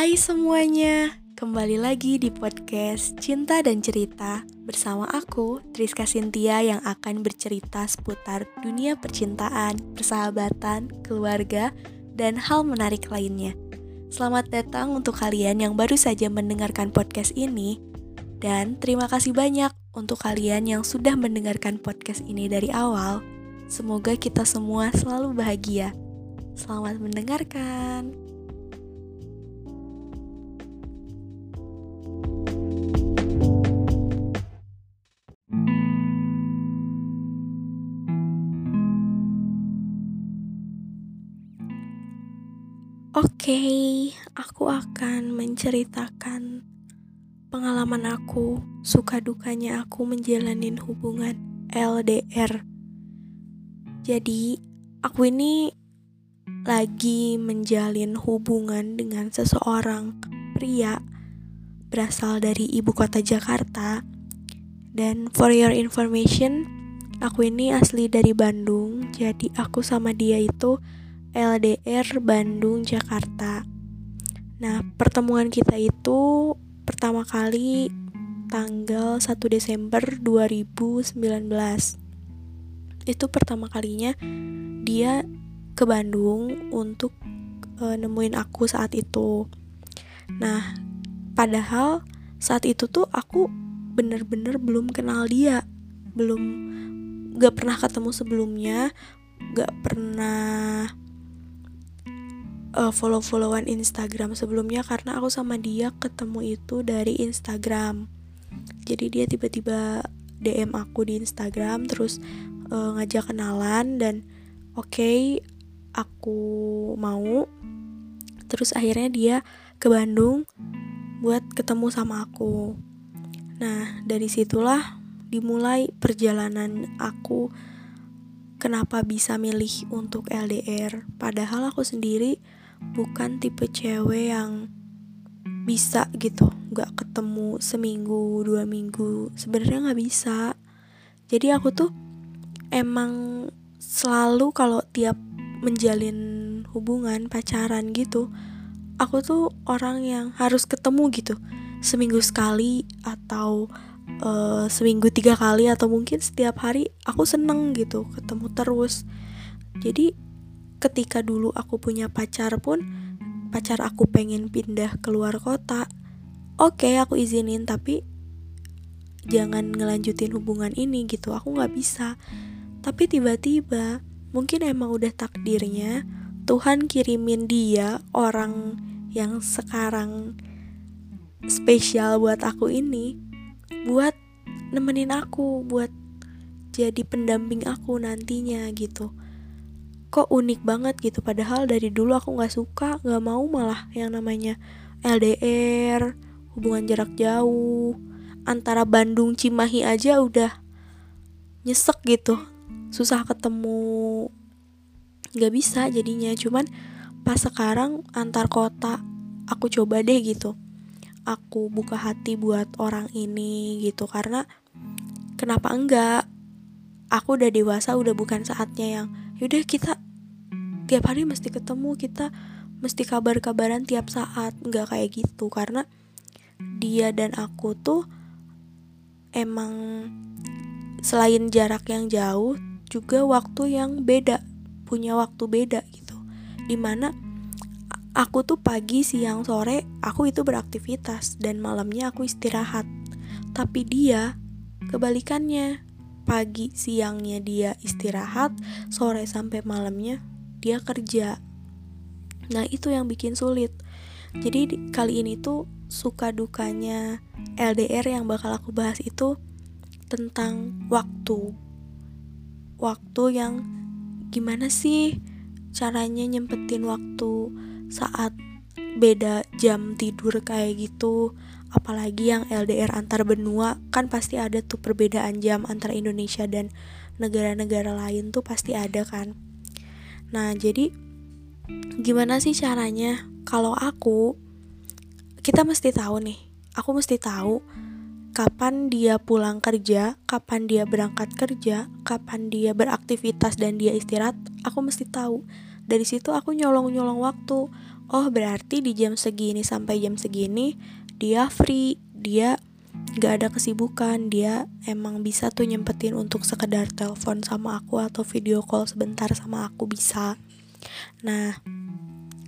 Hai semuanya, kembali lagi di podcast Cinta dan Cerita bersama aku, Triska Sintia yang akan bercerita seputar dunia percintaan, persahabatan, keluarga, dan hal menarik lainnya. Selamat datang untuk kalian yang baru saja mendengarkan podcast ini, dan terima kasih banyak untuk kalian yang sudah mendengarkan podcast ini dari awal. Semoga kita semua selalu bahagia. Selamat mendengarkan. Oke, aku akan menceritakan pengalaman aku, suka dukanya aku menjalanin hubungan LDR. Jadi, aku ini lagi menjalin hubungan dengan seseorang pria berasal dari ibu kota Jakarta. Dan for your information, aku ini asli dari Bandung, jadi aku sama dia itu LDR Bandung Jakarta. Nah, pertemuan kita itu pertama kali tanggal 1 Desember 2019. Itu pertama kalinya dia ke Bandung untuk e, nemuin aku saat itu. Nah, padahal saat itu tuh aku bener-bener belum kenal dia, belum gak pernah ketemu sebelumnya, gak pernah uh, follow-followan Instagram sebelumnya karena aku sama dia ketemu itu dari Instagram. Jadi dia tiba-tiba DM aku di Instagram terus uh, ngajak kenalan dan oke okay, aku mau. Terus akhirnya dia ke Bandung buat ketemu sama aku. Nah, dari situlah dimulai perjalanan aku kenapa bisa milih untuk LDR. Padahal aku sendiri bukan tipe cewek yang bisa gitu nggak ketemu seminggu dua minggu sebenarnya nggak bisa. Jadi aku tuh emang selalu kalau tiap menjalin hubungan pacaran gitu aku tuh orang yang harus ketemu gitu seminggu sekali atau uh, seminggu tiga kali atau mungkin setiap hari aku seneng gitu ketemu terus. Jadi ketika dulu aku punya pacar pun pacar aku pengen pindah keluar kota. Oke okay, aku izinin tapi jangan ngelanjutin hubungan ini gitu. Aku nggak bisa. Tapi tiba-tiba mungkin emang udah takdirnya Tuhan kirimin dia orang yang sekarang spesial buat aku ini buat nemenin aku buat jadi pendamping aku nantinya gitu kok unik banget gitu. Padahal dari dulu aku nggak suka nggak mau malah yang namanya LDR hubungan jarak jauh antara Bandung Cimahi aja udah nyesek gitu. Susah ketemu nggak bisa jadinya. Cuman pas sekarang antar kota aku coba deh gitu. Aku buka hati buat orang ini gitu karena kenapa enggak? Aku udah dewasa udah bukan saatnya yang yaudah kita tiap hari mesti ketemu kita mesti kabar-kabaran tiap saat. Nggak kayak gitu karena dia dan aku tuh emang selain jarak yang jauh juga waktu yang beda punya waktu beda gitu. Di mana aku tuh pagi siang sore aku itu beraktivitas dan malamnya aku istirahat. Tapi dia kebalikannya. Pagi siangnya dia istirahat, sore sampai malamnya dia kerja. Nah, itu yang bikin sulit. Jadi kali ini tuh suka dukanya LDR yang bakal aku bahas itu tentang waktu. Waktu yang gimana sih caranya nyempetin waktu saat beda jam tidur kayak gitu apalagi yang LDR antar benua kan pasti ada tuh perbedaan jam antara Indonesia dan negara-negara lain tuh pasti ada kan nah jadi gimana sih caranya? Kalau aku kita mesti tahu nih. Aku mesti tahu kapan dia pulang kerja, kapan dia berangkat kerja, kapan dia beraktivitas dan dia istirahat, aku mesti tahu. dari situ aku nyolong-nyolong waktu. Oh berarti di jam segini sampai jam segini dia free dia gak ada kesibukan. Dia emang bisa tuh nyempetin untuk sekedar telepon sama aku atau video call sebentar sama aku bisa. Nah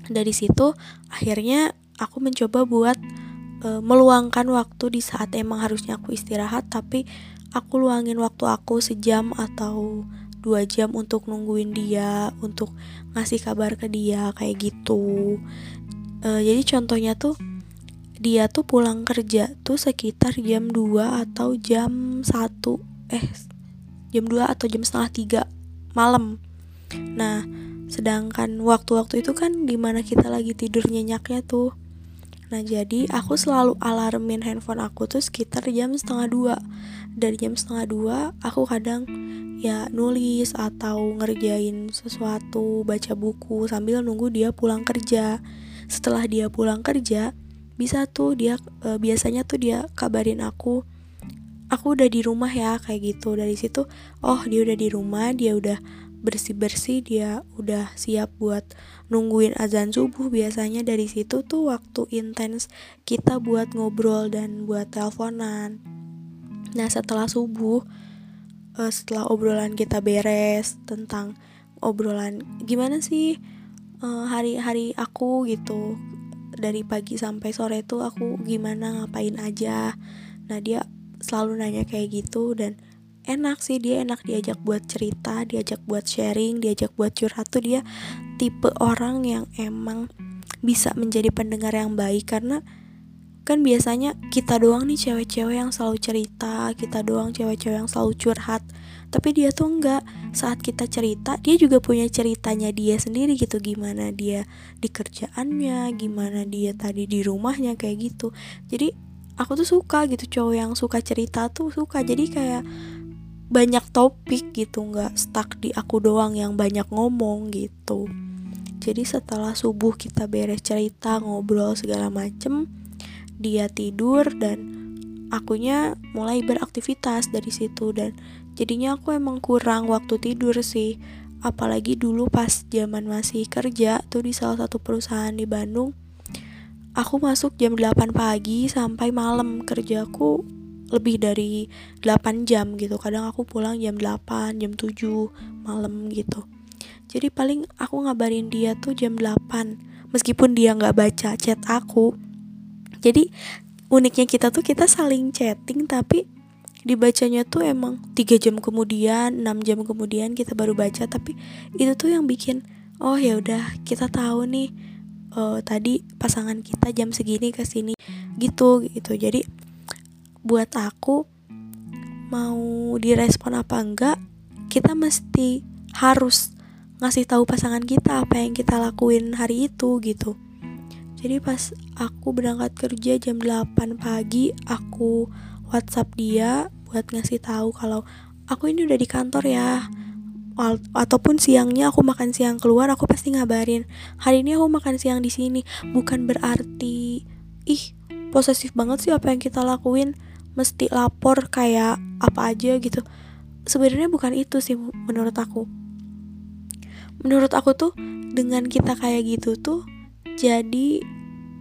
dari situ akhirnya aku mencoba buat e, meluangkan waktu di saat emang harusnya aku istirahat tapi aku luangin waktu aku sejam atau dua jam untuk nungguin dia untuk ngasih kabar ke dia kayak gitu. Uh, jadi contohnya tuh dia tuh pulang kerja tuh sekitar jam 2 atau jam 1 eh jam 2 atau jam setengah 3 malam. Nah sedangkan waktu-waktu itu kan di mana kita lagi tidur nyenyaknya tuh. Nah jadi aku selalu alarmin handphone aku tuh sekitar jam setengah dua. Dari jam setengah dua aku kadang ya nulis atau ngerjain sesuatu Baca buku sambil nunggu dia pulang kerja. Setelah dia pulang kerja bisa tuh dia e, biasanya tuh dia kabarin aku aku udah di rumah ya kayak gitu. Dari situ oh dia udah di rumah dia udah bersih-bersih dia udah siap buat nungguin azan subuh. Biasanya dari situ tuh waktu intens kita buat ngobrol dan buat teleponan. Nah setelah subuh uh, setelah obrolan kita beres tentang obrolan gimana sih uh, hari-hari aku gitu dari pagi sampai sore tuh aku gimana ngapain aja. Nah dia selalu nanya kayak gitu dan enak sih dia enak diajak buat cerita diajak buat sharing diajak buat curhat tuh dia tipe orang yang emang bisa menjadi pendengar yang baik karena kan biasanya kita doang nih cewek-cewek yang selalu cerita kita doang cewek-cewek yang selalu curhat tapi dia tuh enggak. Saat kita cerita dia juga punya ceritanya dia sendiri gitu. Gimana dia di kerjaannya gimana dia tadi di rumahnya kayak gitu. Jadi aku tuh suka gitu. Cowok yang suka cerita tuh suka. Jadi kayak banyak topik gitu. Nggak stuck di aku doang yang banyak ngomong gitu. Jadi setelah subuh kita beres cerita ngobrol segala macem dia tidur dan akunya mulai beraktivitas dari situ. Dan jadinya aku emang kurang waktu tidur sih. Apalagi dulu pas zaman masih kerja tuh di salah satu perusahaan di Bandung aku masuk jam 8 pagi sampai malam. Kerjaku lebih dari 8 jam gitu. Kadang aku pulang jam 8 jam 7 malam gitu. Jadi paling aku ngabarin dia tuh jam 8 meskipun dia nggak baca chat aku. Jadi uniknya kita tuh kita saling chatting tapi dibacanya tuh emang tiga jam kemudian 6 jam kemudian kita baru baca tapi itu tuh yang bikin oh ya udah kita tahu nih uh, tadi pasangan kita jam segini ke sini gitu gitu. Jadi buat aku mau direspon apa enggak kita mesti harus ngasih tahu pasangan kita apa yang kita lakuin hari itu gitu. Jadi pas aku berangkat kerja jam 8 pagi aku WhatsApp dia buat ngasih tahu kalau aku ini udah di kantor ya. Ataupun siangnya aku makan siang keluar aku pasti ngabarin hari ini aku makan siang di sini. Bukan berarti ih posesif banget sih apa yang kita lakuin. Mesti lapor kayak apa aja gitu. Sebenarnya bukan itu sih menurut aku. Menurut aku tuh dengan kita kayak gitu tuh jadi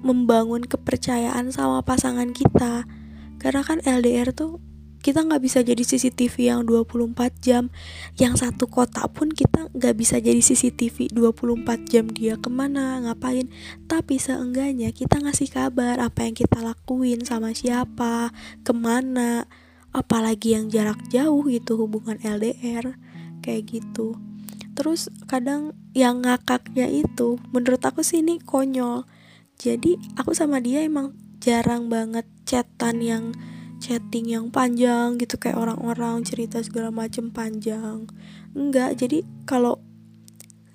membangun kepercayaan sama pasangan kita karena kan LDR tuh kita nggak bisa jadi CCTV yang 24 jam. Yang satu kota pun kita nggak bisa jadi CCTV 24 jam. Dia ke mana ngapain? Tapi seenggaknya kita ngasih kabar apa yang kita lakuin sama siapa ke mana. Apalagi yang jarak jauh gitu hubungan LDR kayak gitu. Terus kadang yang ngakaknya itu menurut aku sih ini konyol. Jadi aku sama dia emang jarang banget chatan yang chatting yang panjang gitu kayak orang-orang cerita segala macem panjang. Enggak jadi kalau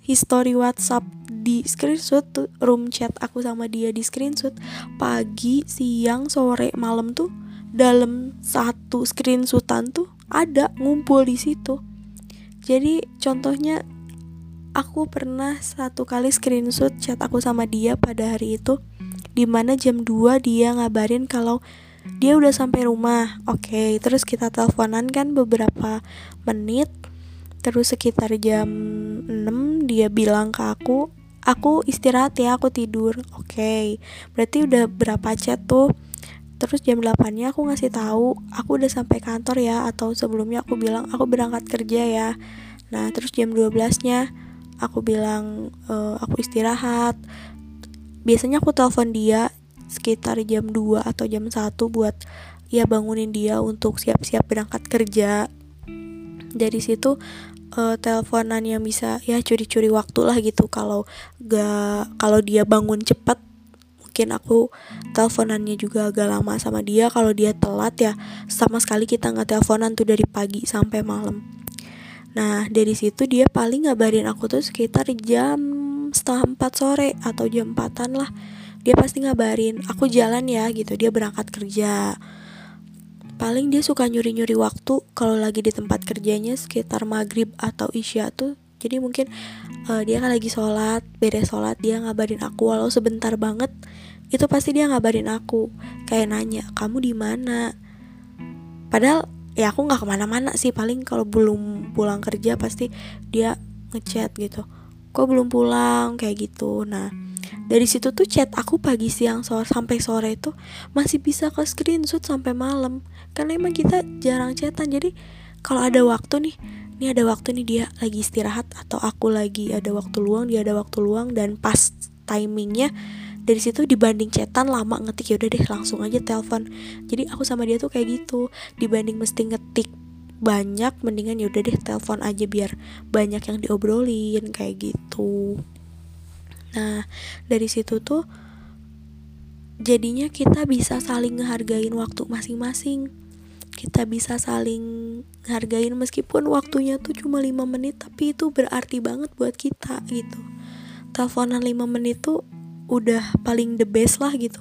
history WhatsApp di screenshot room chat aku sama dia di screenshot pagi siang sore malam tuh dalam satu screenshotan tuh ada ngumpul di situ. Jadi contohnya aku pernah satu kali screenshot chat aku sama dia pada hari itu di mana jam 2 dia ngabarin kalau dia udah sampai rumah. Oke okay, terus kita teleponan kan beberapa menit. Terus sekitar jam 6 dia bilang ke aku aku istirahat ya aku tidur. Oke okay. berarti udah berapa chat tuh? Terus jam 8 nya aku ngasih tahu aku udah sampai kantor ya atau sebelumnya aku bilang aku berangkat kerja ya. Nah terus jam 12 nya aku bilang e, aku istirahat biasanya aku telepon dia sekitar jam 2 atau jam 1 buat ya bangunin dia untuk siap-siap berangkat kerja. Dari situ uh, teleponan yang bisa ya curi-curi waktu lah gitu. Kalau gak kalau dia bangun cepat mungkin aku teleponannya juga agak lama sama dia. Kalau dia telat ya sama sekali kita nggak teleponan tuh dari pagi sampai malam. Nah dari situ dia paling ngabarin aku tuh sekitar jam setengah empat sore atau jam empatan lah. Dia pasti ngabarin aku jalan ya gitu. Dia berangkat kerja. Paling dia suka nyuri-nyuri waktu kalau lagi di tempat kerjanya sekitar maghrib atau isya tuh. Jadi mungkin uh, dia kan lagi sholat beres sholat dia ngabarin aku. Walau sebentar banget itu pasti dia ngabarin aku. Kayak nanya kamu di mana? Padahal ya aku nggak ke mana-mana sih. Paling kalau belum pulang kerja pasti dia ngechat gitu kok belum pulang kayak gitu. Nah dari situ tuh chat aku pagi siang sore sampai sore itu masih bisa ke screenshot sampai malam. Karena emang kita jarang chatan jadi kalau ada waktu nih ini ada waktu nih dia lagi istirahat atau aku lagi ada waktu luang dia ada waktu luang dan pas timingnya dari situ dibanding chatan lama ngetik ya udah deh langsung aja telepon. Jadi aku sama dia tuh kayak gitu dibanding mesti ngetik banyak mendingan ya udah deh telepon aja biar banyak yang diobrolin kayak gitu Nah, dari situ tuh jadinya kita bisa saling ngehargain waktu masing-masing. Kita bisa saling ngehargain meskipun waktunya tuh cuma 5 menit tapi itu berarti banget buat kita gitu. Teleponan 5 menit tuh udah paling the best lah gitu.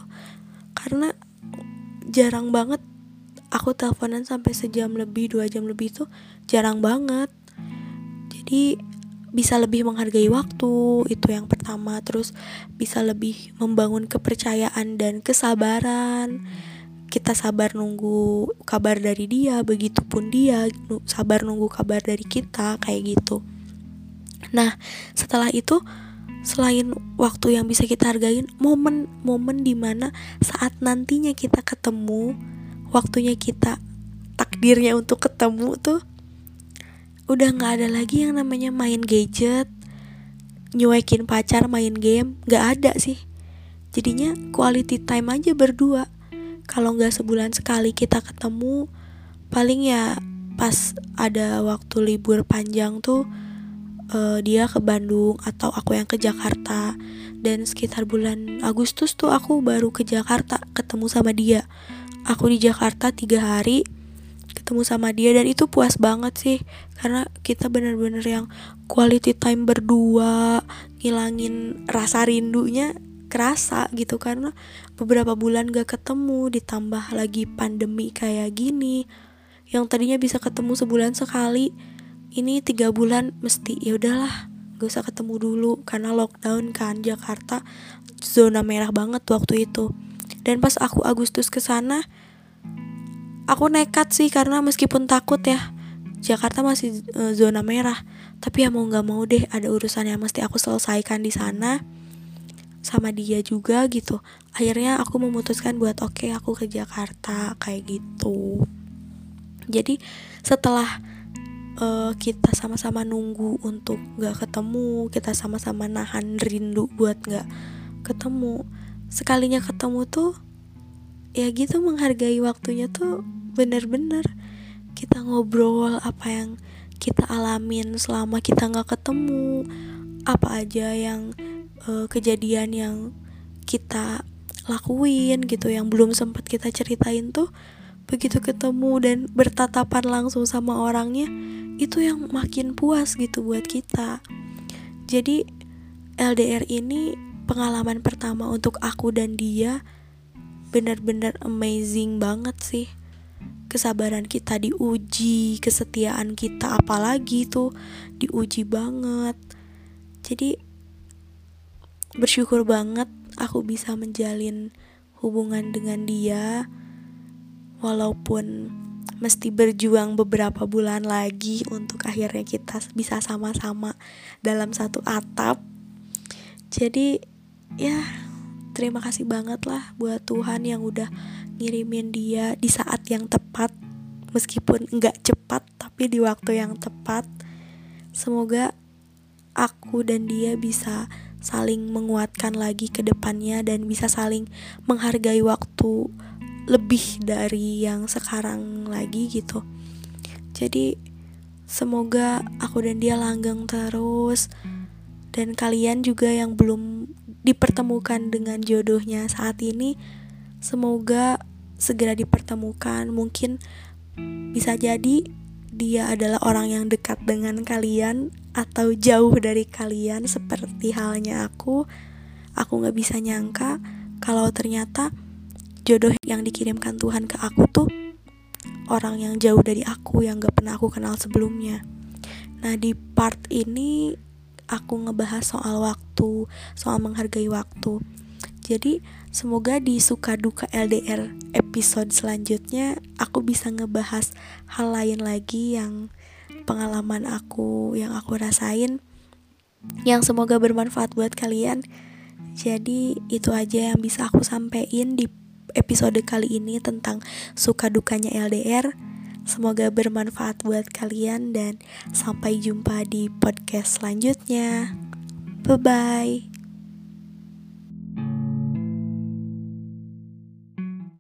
Karena jarang banget aku teleponan sampai sejam lebih, dua jam lebih tuh jarang banget. Jadi bisa lebih menghargai waktu itu yang pertama. Terus bisa lebih membangun kepercayaan dan kesabaran. Kita sabar nunggu kabar dari dia begitupun dia sabar nunggu kabar dari kita kayak gitu. Nah setelah itu selain waktu yang bisa kita hargain momen-momen di mana saat nantinya kita ketemu waktunya kita takdirnya untuk ketemu tuh udah nggak ada lagi yang namanya main gadget nyuekin pacar main game nggak ada sih. Jadinya quality time aja berdua. Kalau nggak sebulan sekali kita ketemu paling ya pas ada waktu libur panjang tuh uh, dia ke Bandung atau aku yang ke Jakarta. Dan sekitar bulan Agustus tuh aku baru ke Jakarta ketemu sama dia aku di Jakarta tiga hari ketemu sama dia dan itu puas banget sih. Karena kita bener-bener yang quality time berdua ngilangin rasa rindunya kerasa gitu. Karena beberapa bulan gak ketemu ditambah lagi pandemi kayak gini. Yang tadinya bisa ketemu sebulan sekali ini tiga bulan mesti ya udahlah gak usah ketemu dulu. Karena lockdown kan Jakarta zona merah banget waktu itu dan pas aku Agustus ke sana aku nekat sih karena meskipun takut ya Jakarta masih e, zona merah. Tapi ya mau nggak mau deh ada urusan yang mesti aku selesaikan di sana sama dia juga gitu. Akhirnya aku memutuskan buat oke okay, aku ke Jakarta kayak gitu. Jadi setelah uh, kita sama-sama nunggu untuk nggak ketemu kita sama-sama nahan rindu buat nggak ketemu sekalinya ketemu tuh ya gitu menghargai waktunya tuh bener-bener kita ngobrol apa yang kita alamin selama kita nggak ketemu apa aja yang uh, kejadian yang kita lakuin gitu yang belum sempat kita ceritain tuh begitu ketemu dan bertatapan langsung sama orangnya itu yang makin puas gitu buat kita. Jadi LDR ini pengalaman pertama untuk aku dan dia benar-benar amazing banget sih. Kesabaran kita diuji kesetiaan kita apalagi tuh diuji banget. Jadi bersyukur banget aku bisa menjalin hubungan dengan dia walaupun mesti berjuang beberapa bulan lagi untuk akhirnya kita bisa sama-sama dalam satu atap. Jadi ya terima kasih banget lah buat Tuhan yang udah ngirimin dia di saat yang tepat. Meskipun nggak cepat tapi di waktu yang tepat. Semoga aku dan dia bisa saling menguatkan lagi ke depannya dan bisa saling menghargai waktu lebih dari yang sekarang lagi gitu. Jadi semoga aku dan dia langgeng terus. Dan kalian juga yang belum dipertemukan dengan jodohnya saat ini semoga segera dipertemukan. Mungkin bisa jadi dia adalah orang yang dekat dengan kalian atau jauh dari kalian seperti halnya aku aku nggak bisa nyangka kalau ternyata jodoh yang dikirimkan Tuhan ke aku tuh orang yang jauh dari aku yang gak pernah aku kenal sebelumnya nah di part ini aku ngebahas soal waktu soal menghargai waktu jadi semoga di suka duka LDR episode selanjutnya aku bisa ngebahas hal lain lagi yang pengalaman aku yang aku rasain yang semoga bermanfaat buat kalian. Jadi itu aja yang bisa aku sampaikan di episode kali ini tentang suka dukanya LDR. Semoga bermanfaat buat kalian dan sampai jumpa di podcast selanjutnya. Bye bye.